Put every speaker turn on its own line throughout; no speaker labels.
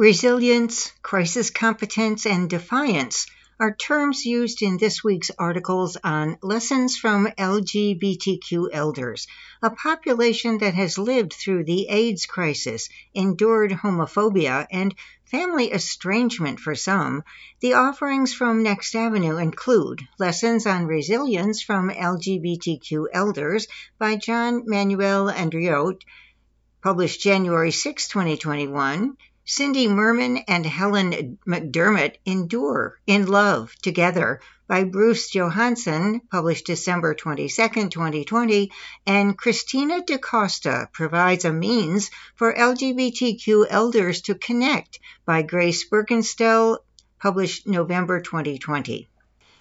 Resilience, crisis competence, and defiance are terms used in this week's articles on lessons from LGBTQ elders, a population that has lived through the AIDS crisis, endured homophobia, and family estrangement for some. The offerings from Next Avenue include Lessons on Resilience from LGBTQ Elders by John Manuel Andriote, published January 6, 2021. Cindy Merman and Helen McDermott endure in love together by Bruce Johansen, published December 22, 2020, and Christina DaCosta provides a means for LGBTQ elders to connect by Grace Birnstengel, published November 2020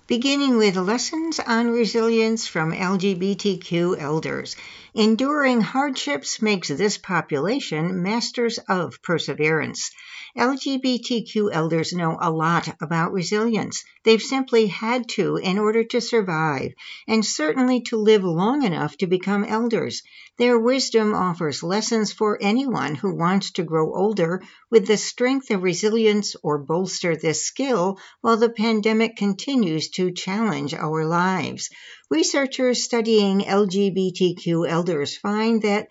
beginning with lessons on resilience from LGBTQ elders. Enduring hardships makes this population masters of perseverance. LGBTQ elders know a lot about resilience. They've simply had to in order to survive, and certainly to live long enough to become elders. Their wisdom offers lessons for anyone who wants to grow older with the strength of resilience or bolster this skill while the pandemic continues to challenge our lives. Researchers studying LGBTQ elders find that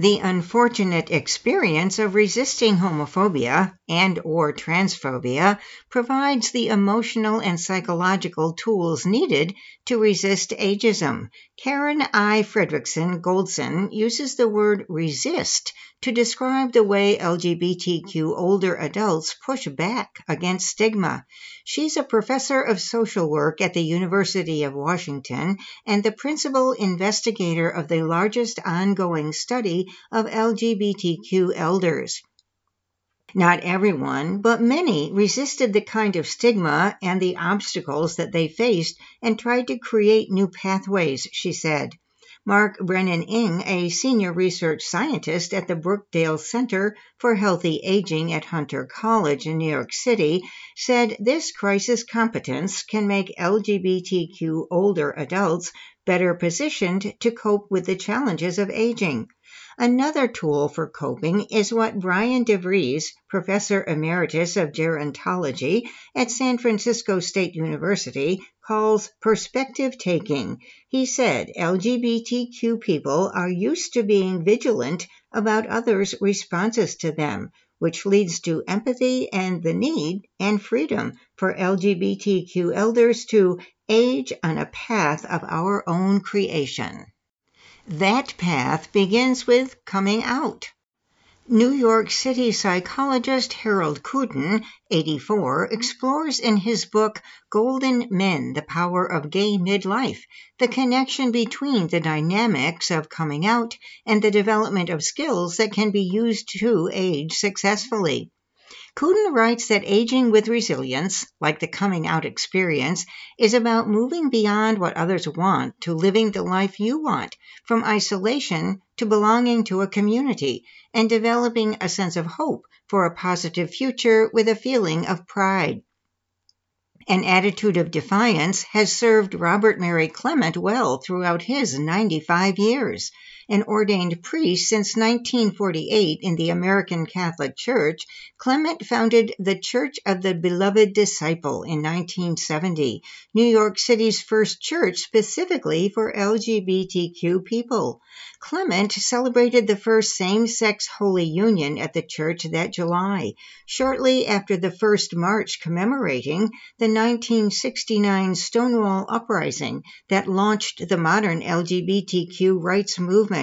the unfortunate experience of resisting homophobia and or transphobia provides the emotional and psychological tools needed to resist ageism. Karen I. Fredriksen Goldsen uses the word resist to describe the way LGBTQ older adults push back against stigma. She's a professor of social work at the University of Washington and the principal investigator of the largest ongoing study of LGBTQ elders. Not everyone, but many resisted the kind of stigma and the obstacles that they faced and tried to create new pathways, she said. Mark Brennan Ing, a senior research scientist at the Brookdale Center for Healthy Aging at Hunter College in New York City, said this crisis competence can make LGBTQ older adults better positioned to cope with the challenges of aging. Another tool for coping is what Brian DeVries, professor emeritus of gerontology at San Francisco State University, calls perspective taking. He said LGBTQ people are used to being vigilant about others' responses to them, which leads to empathy and the need and freedom for LGBTQ elders to age on a path of our own creation. That path begins with coming out. New York City psychologist Harold Kooden, 84, explores in his book Golden Men The Power of Gay Midlife the connection between the dynamics of coming out and the development of skills that can be used to age successfully. Kooden writes that aging with resilience, like the coming out experience, is about moving beyond what others want to living the life you want, from isolation to belonging to a community, and developing a sense of hope for a positive future with a feeling of pride. An attitude of defiance has served Robert Mary Clement well throughout his 95 years an ordained priest since 1948 in the American Catholic Church, Clement founded the Church of the Beloved Disciple in 1970, New York City's first church specifically for LGBTQ people. Clement celebrated the first same sex holy union at the church that July, shortly after the first march commemorating the 1969 Stonewall Uprising that launched the modern LGBTQ rights movement.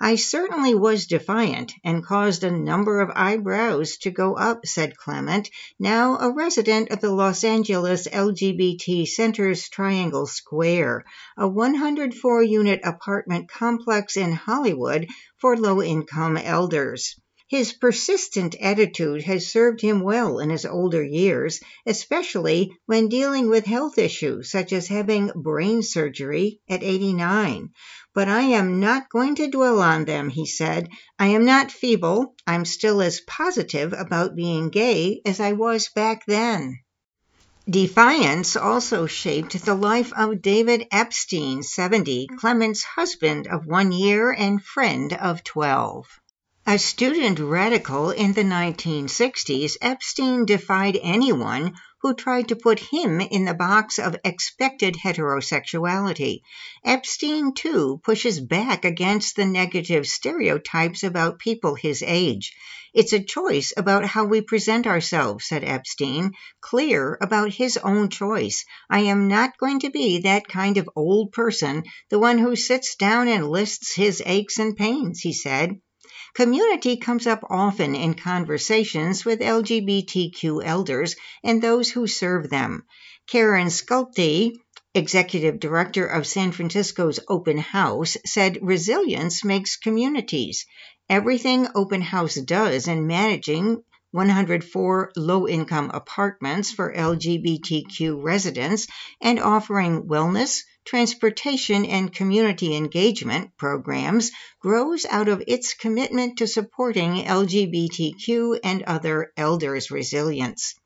I certainly was defiant and caused a number of eyebrows to go up, said Clement, now a resident of the Los Angeles LGBT Center's Triangle Square, a 104 unit apartment complex in Hollywood for low income elders. His persistent attitude has served him well in his older years, especially when dealing with health issues such as having brain surgery at 89. But I am not going to dwell on them, he said. I am not feeble. I'm still as positive about being gay as I was back then. Defiance also shaped the life of David Epstein, 70, Clement's husband of one year and friend of 12. A student radical in the 1960s, Epstein defied anyone who tried to put him in the box of expected heterosexuality. Epstein, too, pushes back against the negative stereotypes about people his age. It's a choice about how we present ourselves, said Epstein, clear about his own choice. I am not going to be that kind of old person, the one who sits down and lists his aches and pains, he said. Community comes up often in conversations with LGBTQ elders and those who serve them. Karen Skultety, executive director of San Francisco's Open House, said resilience makes communities. Everything Open House does in managing 104 low income apartments for LGBTQ residents and offering wellness, transportation, and community engagement programs grows out of its commitment to supporting LGBTQ and other elders' resilience.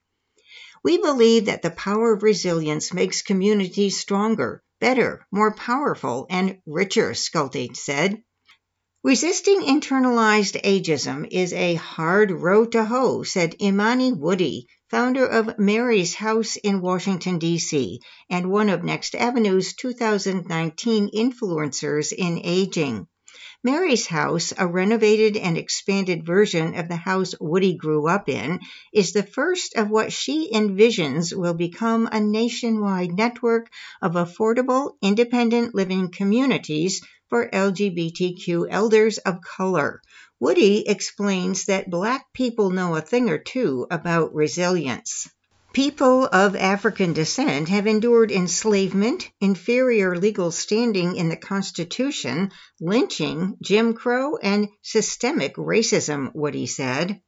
We believe that the power of resilience makes communities stronger, better, more powerful, and richer, Skultety said. Resisting internalized ageism is a hard road to hoe, said Imani Woody, founder of Mary's House in Washington, D.C., and one of Next Avenue's 2019 influencers in aging. Mary's House, a renovated and expanded version of the house Woody grew up in, is the first of what she envisions will become a nationwide network of affordable, independent living communities for LGBTQ elders of color. Woody explains that Black people know a thing or two about resilience. People of African descent have endured enslavement, inferior legal standing in the Constitution, lynching, Jim Crow, and systemic racism, Woody said.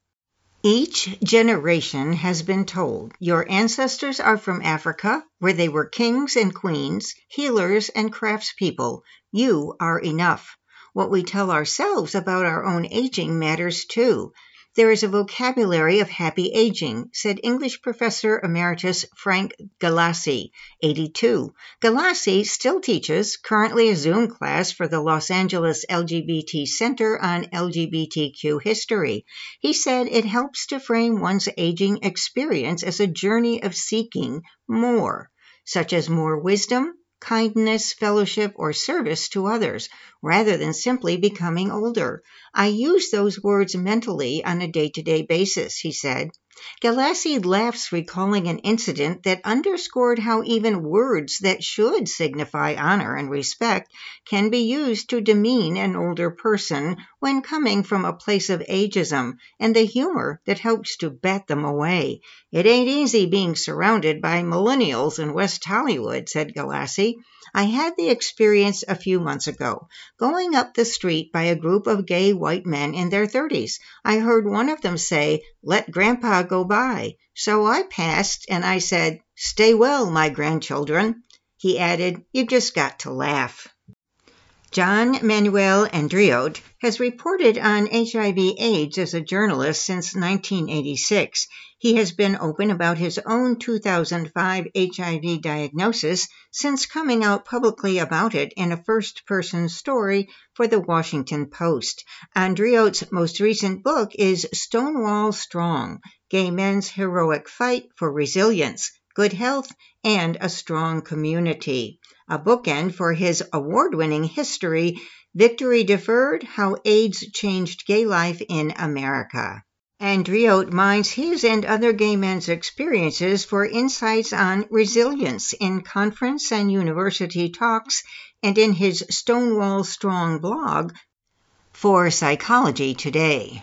Each generation has been told your ancestors are from Africa, where they were kings and queens, healers and craftspeople. You are enough. What we tell ourselves about our own aging matters too. There is a vocabulary of happy aging, said English professor emeritus Frank Galassi, 82. Galassi still teaches, currently a Zoom class for the Los Angeles LGBT Center on LGBTQ history. He said it helps to frame one's aging experience as a journey of seeking more, such as more wisdom, kindness, fellowship, or service to others, rather than simply becoming older. I use those words mentally on a day to day basis, he said. Galassi laughs, recalling an incident that underscored how even words that should signify honor and respect can be used to demean an older person when coming from a place of ageism, and the humor that helps to bat them away. It ain't easy being surrounded by millennials in West Hollywood, said Galassi. I had the experience a few months ago. Going up the street by a group of gay white men in their 30s, I heard one of them say, Let Grandpa go by. So I passed and I said, Stay well, my grandchildren. He added, You've just got to laugh. John Manuel Andriote has reported on HIV AIDS as a journalist since 1986. He has been open about his own 2005 HIV diagnosis since coming out publicly about it in a first person story for the Washington Post. Andriote's most recent book is Stonewall Strong Gay Men's Heroic Fight for Resilience, Good Health, and a Strong Community a bookend for his award winning history, Victory Deferred How AIDS Changed Gay Life in America. Andriote mines his and other gay men's experiences for insights on resilience in conference and university talks and in his Stonewall Strong blog for Psychology Today.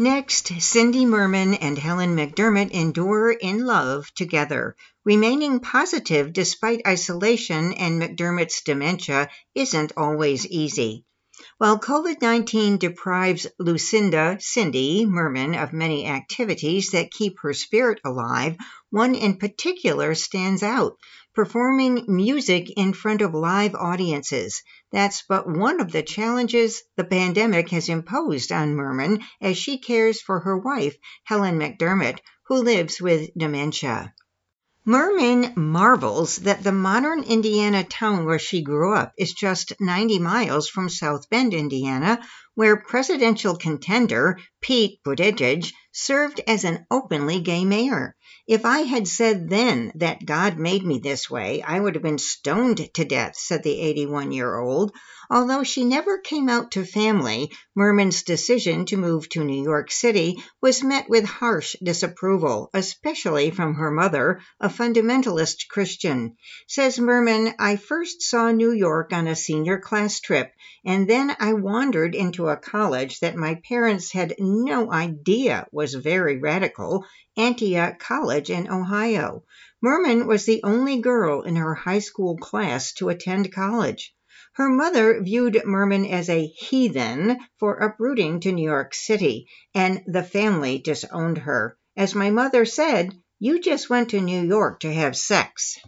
Next, Cindy Merman and Helen McDermott endure in love together. Remaining positive despite isolation and McDermott's dementia isn't always easy. While COVID 19 deprives Lucinda, Cindy, Merman of many activities that keep her spirit alive, one in particular stands out performing music in front of live audiences. That's but one of the challenges the pandemic has imposed on Merman as she cares for her wife, Helen McDermott, who lives with dementia. Merman marvels that the modern Indiana town where she grew up is just 90 miles from South Bend, Indiana, where presidential contender Pete Buttigieg served as an openly gay mayor. If I had said then that God made me this way, I would have been stoned to death, said the 81 year old. Although she never came out to family, Merman's decision to move to New York City was met with harsh disapproval, especially from her mother, a fundamentalist Christian. Says Merman, I first saw New York on a senior class trip, and then I wandered into a college that my parents had no idea was very radical, Antioch College in Ohio. Merman was the only girl in her high school class to attend college. Her mother viewed Merman as a heathen for uprooting to New York City, and the family disowned her. As my mother said, you just went to New York to have sex.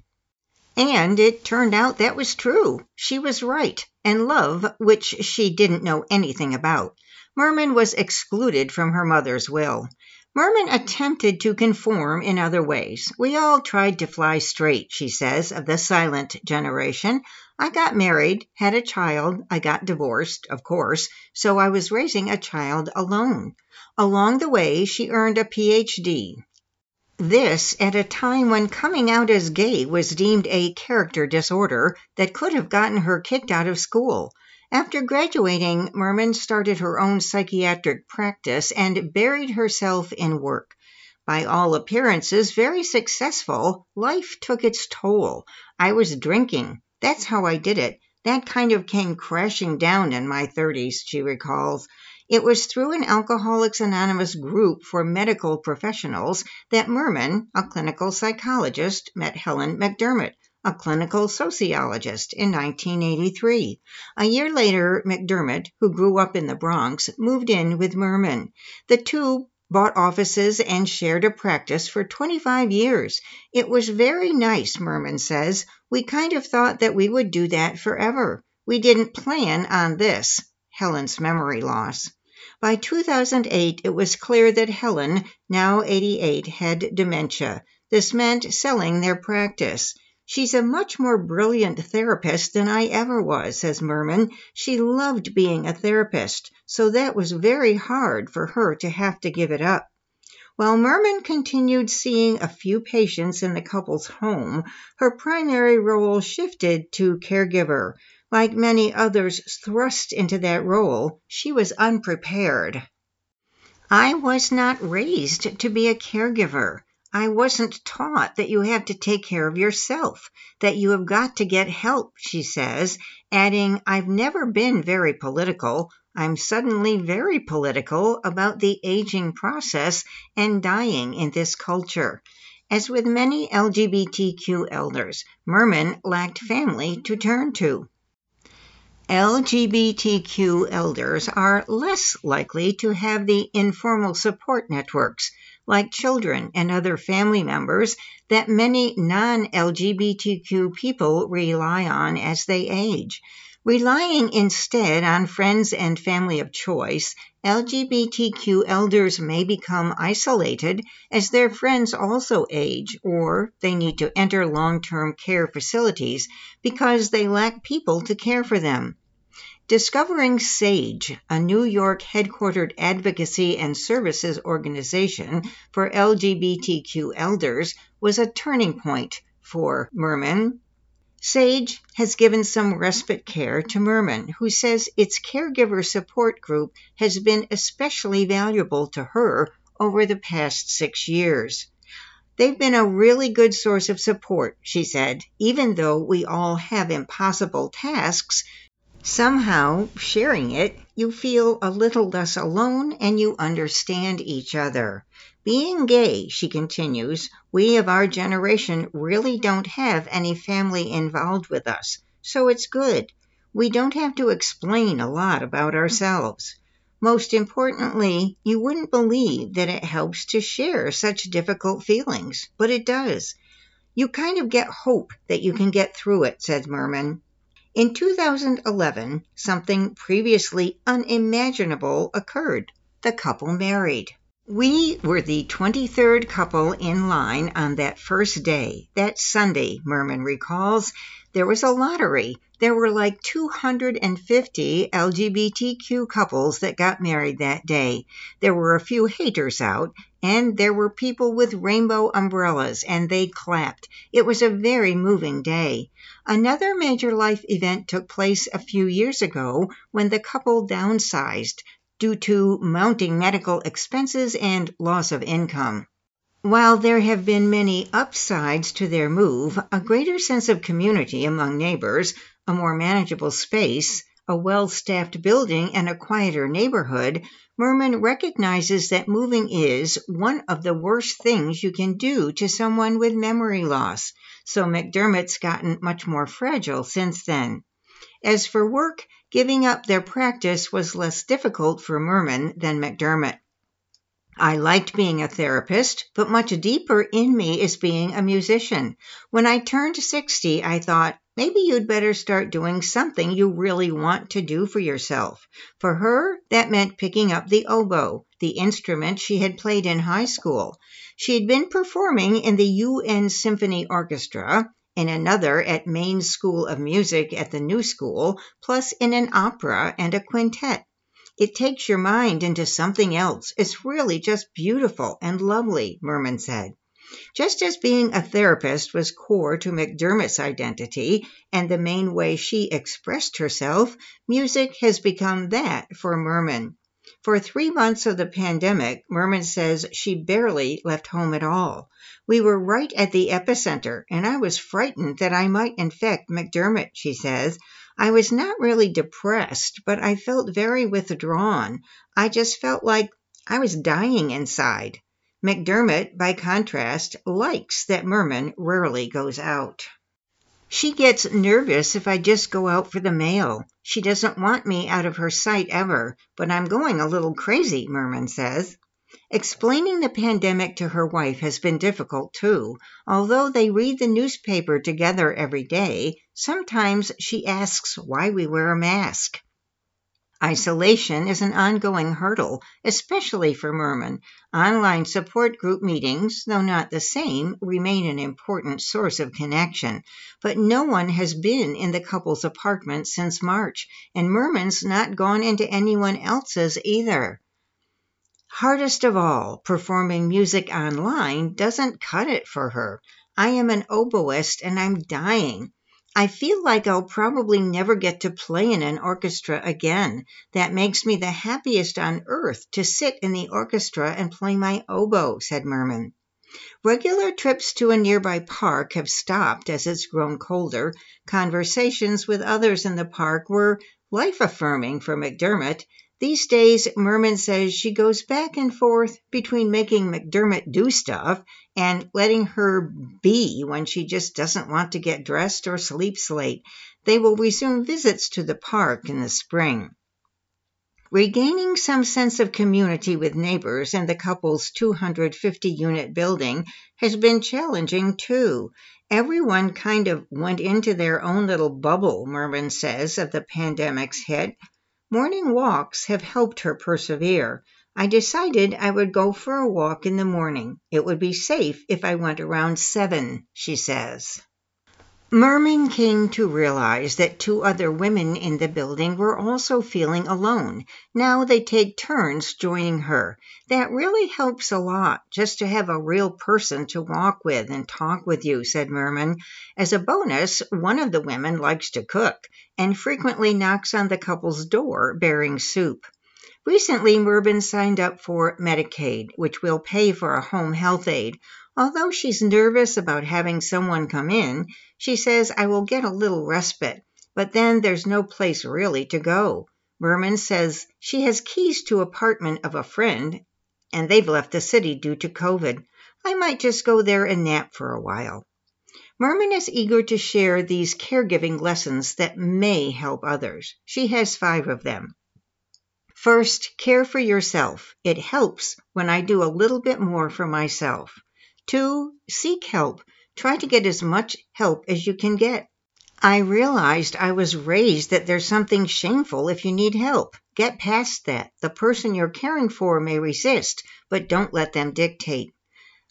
And it turned out that was true. She was right. And love, which she didn't know anything about. Merman was excluded from her mother's will. Merman attempted to conform in other ways. We all tried to fly straight, she says, of the silent generation. I got married, had a child, I got divorced, of course, so I was raising a child alone. Along the way, she earned a PhD. This at a time when coming out as gay was deemed a character disorder that could have gotten her kicked out of school. After graduating, Merman started her own psychiatric practice and buried herself in work. By all appearances, very successful, life took its toll. I was drinking. That's how I did it. That kind of came crashing down in my 30s, she recalls. It was through an Alcoholics Anonymous group for medical professionals that Merman, a clinical psychologist, met Helen McDermott, a clinical sociologist, in 1983. A year later, McDermott, who grew up in the Bronx, moved in with Merman. The two bought offices and shared a practice for 25 years. It was very nice, Merman says. We kind of thought that we would do that forever. We didn't plan on this. Helen's memory loss. By 2008, it was clear that Helen, now 88, had dementia. This meant selling their practice. She's a much more brilliant therapist than I ever was, says Merman. She loved being a therapist, so that was very hard for her to have to give it up. While Merman continued seeing a few patients in the couple's home, her primary role shifted to caregiver. Like many others thrust into that role, she was unprepared. I was not raised to be a caregiver. I wasn't taught that you have to take care of yourself, that you have got to get help, she says, adding, I've never been very political. I'm suddenly very political about the aging process and dying in this culture. As with many LGBTQ elders, Merman lacked family to turn to. LGBTQ elders are less likely to have the informal support networks like children and other family members that many non LGBTQ people rely on as they age. Relying instead on friends and family of choice, LGBTQ elders may become isolated as their friends also age or they need to enter long term care facilities because they lack people to care for them. Discovering SAGE, a New York headquartered advocacy and services organization for LGBTQ elders, was a turning point for Merman. SAGE has given some respite care to Merman, who says its caregiver support group has been especially valuable to her over the past six years. They've been a really good source of support, she said. Even though we all have impossible tasks, Somehow, sharing it, you feel a little less alone and you understand each other. Being gay, she continues, we of our generation really don't have any family involved with us, so it's good. We don't have to explain a lot about ourselves. Most importantly, you wouldn't believe that it helps to share such difficult feelings, but it does. You kind of get hope that you can get through it, says Merman. In 2011, something previously unimaginable occurred. The couple married. We were the 23rd couple in line on that first day, that Sunday, Merman recalls. There was a lottery. There were like 250 LGBTQ couples that got married that day. There were a few haters out, and there were people with rainbow umbrellas, and they clapped. It was a very moving day. Another major life event took place a few years ago when the couple downsized due to mounting medical expenses and loss of income. While there have been many upsides to their move, a greater sense of community among neighbors, a more manageable space, a well staffed building, and a quieter neighborhood, Merman recognizes that moving is one of the worst things you can do to someone with memory loss, so McDermott's gotten much more fragile since then. As for work, giving up their practice was less difficult for Merman than McDermott. I liked being a therapist, but much deeper in me is being a musician. When I turned 60, I thought, maybe you'd better start doing something you really want to do for yourself. For her, that meant picking up the oboe, the instrument she had played in high school. She had been performing in the UN Symphony Orchestra, in another at Mannes School of Music at the New School, plus in an opera and a quintet. It takes your mind into something else. It's really just beautiful and lovely, Merman said. Just as being a therapist was core to McDermott's identity and the main way she expressed herself, music has become that for Merman. For three months of the pandemic, Merman says she barely left home at all. We were right at the epicenter, and I was frightened that I might infect McDermott, she says. I was not really depressed, but I felt very withdrawn. I just felt like I was dying inside. McDermott, by contrast, likes that Merman rarely goes out. She gets nervous if I just go out for the mail. She doesn't want me out of her sight ever, but I'm going a little crazy, Merman says. Explaining the pandemic to her wife has been difficult too. Although they read the newspaper together every day, sometimes she asks why we wear a mask. Isolation is an ongoing hurdle, especially for Merman. Online support group meetings, though not the same, remain an important source of connection. But no one has been in the couple's apartment since March, and Merman's not gone into anyone else's either. Hardest of all, performing music online doesn't cut it for her. I am an oboist and I'm dying. I feel like I'll probably never get to play in an orchestra again. That makes me the happiest on earth to sit in the orchestra and play my oboe, said Merman. Regular trips to a nearby park have stopped as it's grown colder. Conversations with others in the park were life affirming for McDermott. These days, Merman says she goes back and forth between making McDermott do stuff and letting her be when she just doesn't want to get dressed or sleeps late. They will resume visits to the park in the spring. Regaining some sense of community with neighbors in the couple's 250 unit building has been challenging too. Everyone kind of went into their own little bubble, Merman says, of the pandemic's hit. Morning walks have helped her persevere. I decided I would go for a walk in the morning. It would be safe if I went around seven, she says. Merman came to realize that two other women in the building were also feeling alone. Now they take turns joining her. That really helps a lot, just to have a real person to walk with and talk with you, said Merman. As a bonus, one of the women likes to cook and frequently knocks on the couple's door bearing soup. Recently, Merman signed up for Medicaid, which will pay for a home health aide. Although she's nervous about having someone come in, she says I will get a little respite, but then there's no place really to go. Merman says she has keys to apartment of a friend, and they've left the city due to COVID. I might just go there and nap for a while. Merman is eager to share these caregiving lessons that may help others. She has five of them. First, care for yourself. It helps when I do a little bit more for myself. Two, seek help. Try to get as much help as you can get. I realized I was raised that there's something shameful if you need help. Get past that. The person you're caring for may resist, but don't let them dictate.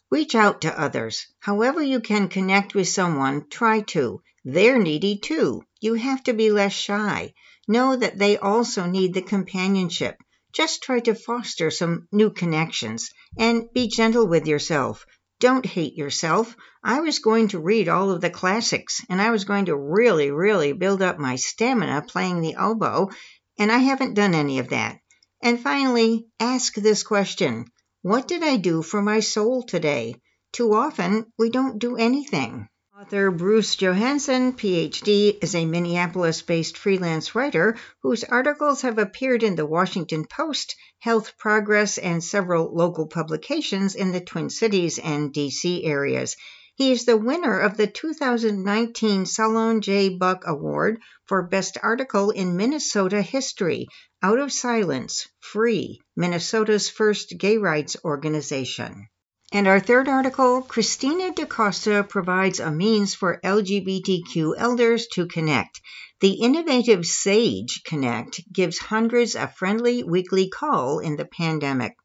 Reach out to others. However, you can connect with someone, try to. They're needy too. You have to be less shy. Know that they also need the companionship. Just try to foster some new connections and be gentle with yourself. Don't hate yourself. I was going to read all of the classics and I was going to really, really build up my stamina playing the oboe, and I haven't done any of that. And finally, ask this question What did I do for my soul today? Too often, we don't do anything. Author Bruce Johansen, PhD, is a Minneapolis based freelance writer whose articles have appeared in the Washington Post, Health Progress, and several local publications in the Twin Cities and DC areas. He is the winner of the 2019 Solon J. Buck Award for Best Article in Minnesota History, Out of Silence, Free, Minnesota's first gay rights organization. And our third article Christina DaCosta provides a means for LGBTQ elders to connect. The innovative Sage Connect gives hundreds a friendly weekly call in the pandemic.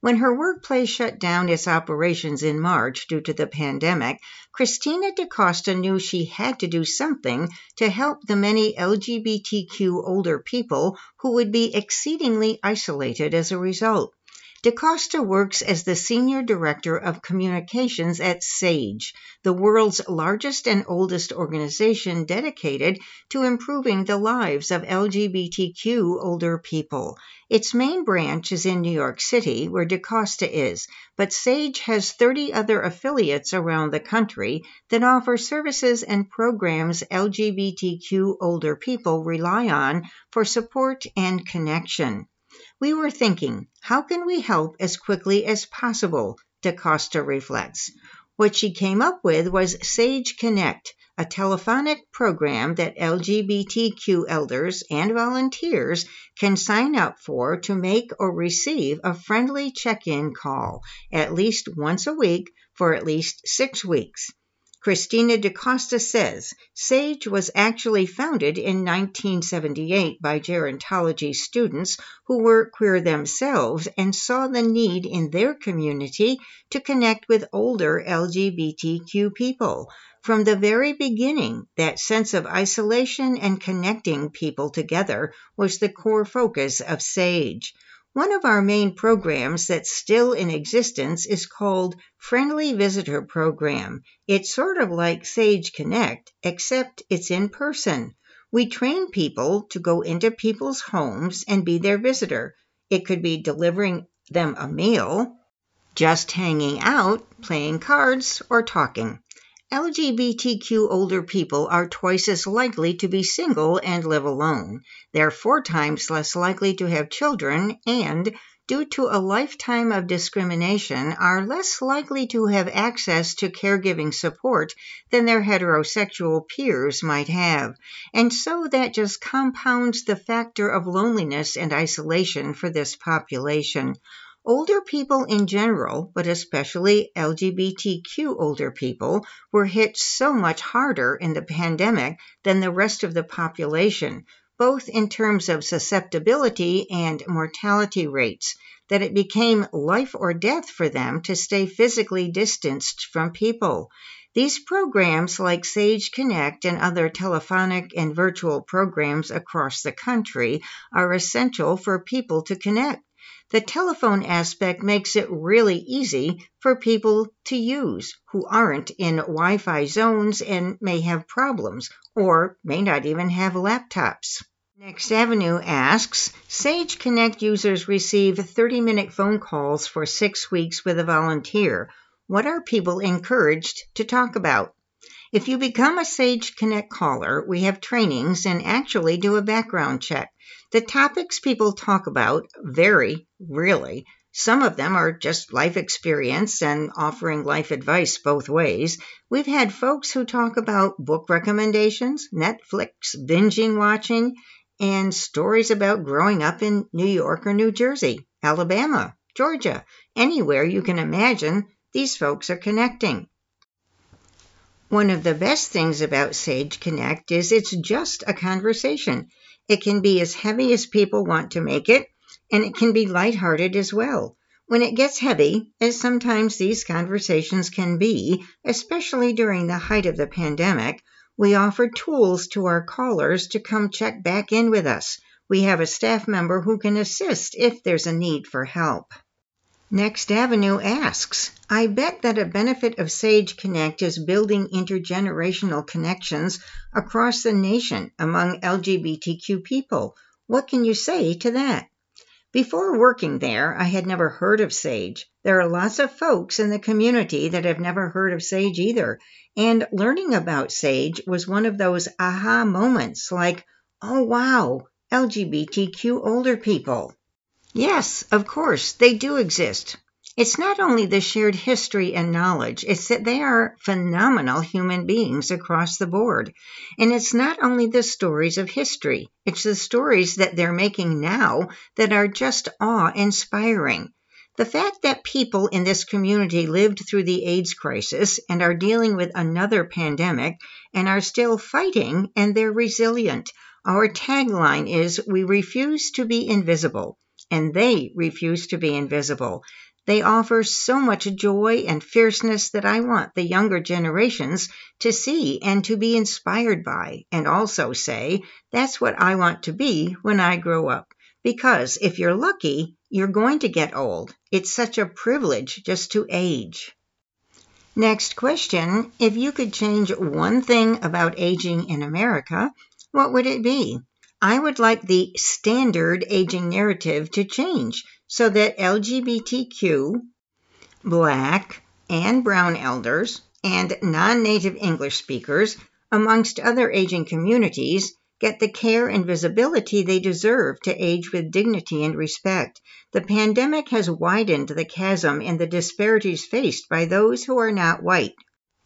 When her workplace shut down its operations in March due to the pandemic, Christina DaCosta knew she had to do something to help the many LGBTQ older people who would be exceedingly isolated as a result. DaCosta works as the Senior Director of Communications at SAGE, the world's largest and oldest organization dedicated to improving the lives of LGBTQ older people. Its main branch is in New York City, where DaCosta is, but SAGE has 30 other affiliates around the country that offer services and programs LGBTQ older people rely on for support and connection. We were thinking, how can we help as quickly as possible? DaCosta reflects. What she came up with was Sage Connect, a telephonic program that LGBTQ elders and volunteers can sign up for to make or receive a friendly check in call at least once a week for at least six weeks. Christina DaCosta says SAGE was actually founded in 1978 by gerontology students who were queer themselves and saw the need in their community to connect with older LGBTQ people. From the very beginning, that sense of isolation and connecting people together was the core focus of SAGE. One of our main programs that's still in existence is called Friendly Visitor Program. It's sort of like Sage Connect, except it's in person. We train people to go into people's homes and be their visitor. It could be delivering them a meal, just hanging out, playing cards, or talking. LGBTQ older people are twice as likely to be single and live alone. They're four times less likely to have children and, due to a lifetime of discrimination, are less likely to have access to caregiving support than their heterosexual peers might have. And so that just compounds the factor of loneliness and isolation for this population. Older people in general, but especially LGBTQ older people, were hit so much harder in the pandemic than the rest of the population, both in terms of susceptibility and mortality rates, that it became life or death for them to stay physically distanced from people. These programs, like Sage Connect and other telephonic and virtual programs across the country, are essential for people to connect. The telephone aspect makes it really easy for people to use who aren't in Wi Fi zones and may have problems or may not even have laptops. Next Avenue asks Sage Connect users receive 30 minute phone calls for six weeks with a volunteer. What are people encouraged to talk about? If you become a Sage Connect caller, we have trainings and actually do a background check. The topics people talk about vary, really. Some of them are just life experience and offering life advice both ways. We've had folks who talk about book recommendations, Netflix, binging watching, and stories about growing up in New York or New Jersey, Alabama, Georgia, anywhere you can imagine, these folks are connecting. One of the best things about Sage Connect is it's just a conversation. It can be as heavy as people want to make it, and it can be lighthearted as well. When it gets heavy, as sometimes these conversations can be, especially during the height of the pandemic, we offer tools to our callers to come check back in with us. We have a staff member who can assist if there's a need for help. Next Avenue asks I bet that a benefit of Sage Connect is building intergenerational connections across the nation among LGBTQ people. What can you say to that? Before working there, I had never heard of Sage. There are lots of folks in the community that have never heard of Sage either. And learning about Sage was one of those aha moments like, oh wow, LGBTQ older people. Yes, of course, they do exist. It's not only the shared history and knowledge, it's that they are phenomenal human beings across the board. And it's not only the stories of history, it's the stories that they're making now that are just awe inspiring. The fact that people in this community lived through the AIDS crisis and are dealing with another pandemic and are still fighting and they're resilient. Our tagline is We refuse to be invisible and they refuse to be invisible. They offer so much joy and fierceness that I want the younger generations to see and to be inspired by, and also say, that's what I want to be when I grow up. Because if you're lucky, you're going to get old. It's such a privilege just to age. Next question If you could change one thing about aging in America, what would it be? I would like the standard aging narrative to change so that LGBTQ, Black, and Brown elders, and non native English speakers, amongst other aging communities, get the care and visibility they deserve to age with dignity and respect. The pandemic has widened the chasm in the disparities faced by those who are not white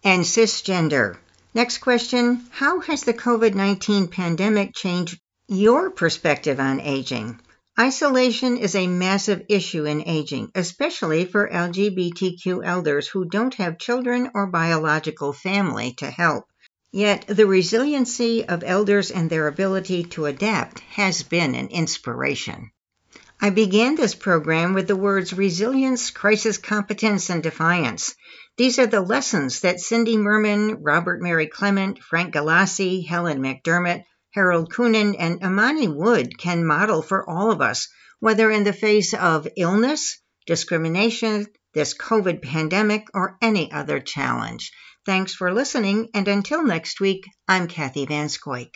and cisgender. Next question How has the COVID 19 pandemic changed your perspective on aging. Isolation is a massive issue in aging, especially for LGBTQ elders who don't have children or biological family to help. Yet the resiliency of elders and their ability to adapt has been an inspiration. I began this program with the words resilience, crisis competence, and defiance. These are the lessons that Cindy Merman, Robert Mary Clement, Frank Galassi, Helen McDermott, Harold Kunin and Amani Wood can model for all of us, whether in the face of illness, discrimination, this COVID pandemic, or any other challenge. Thanks for listening, and until next week, I'm Kathy Van Scoik.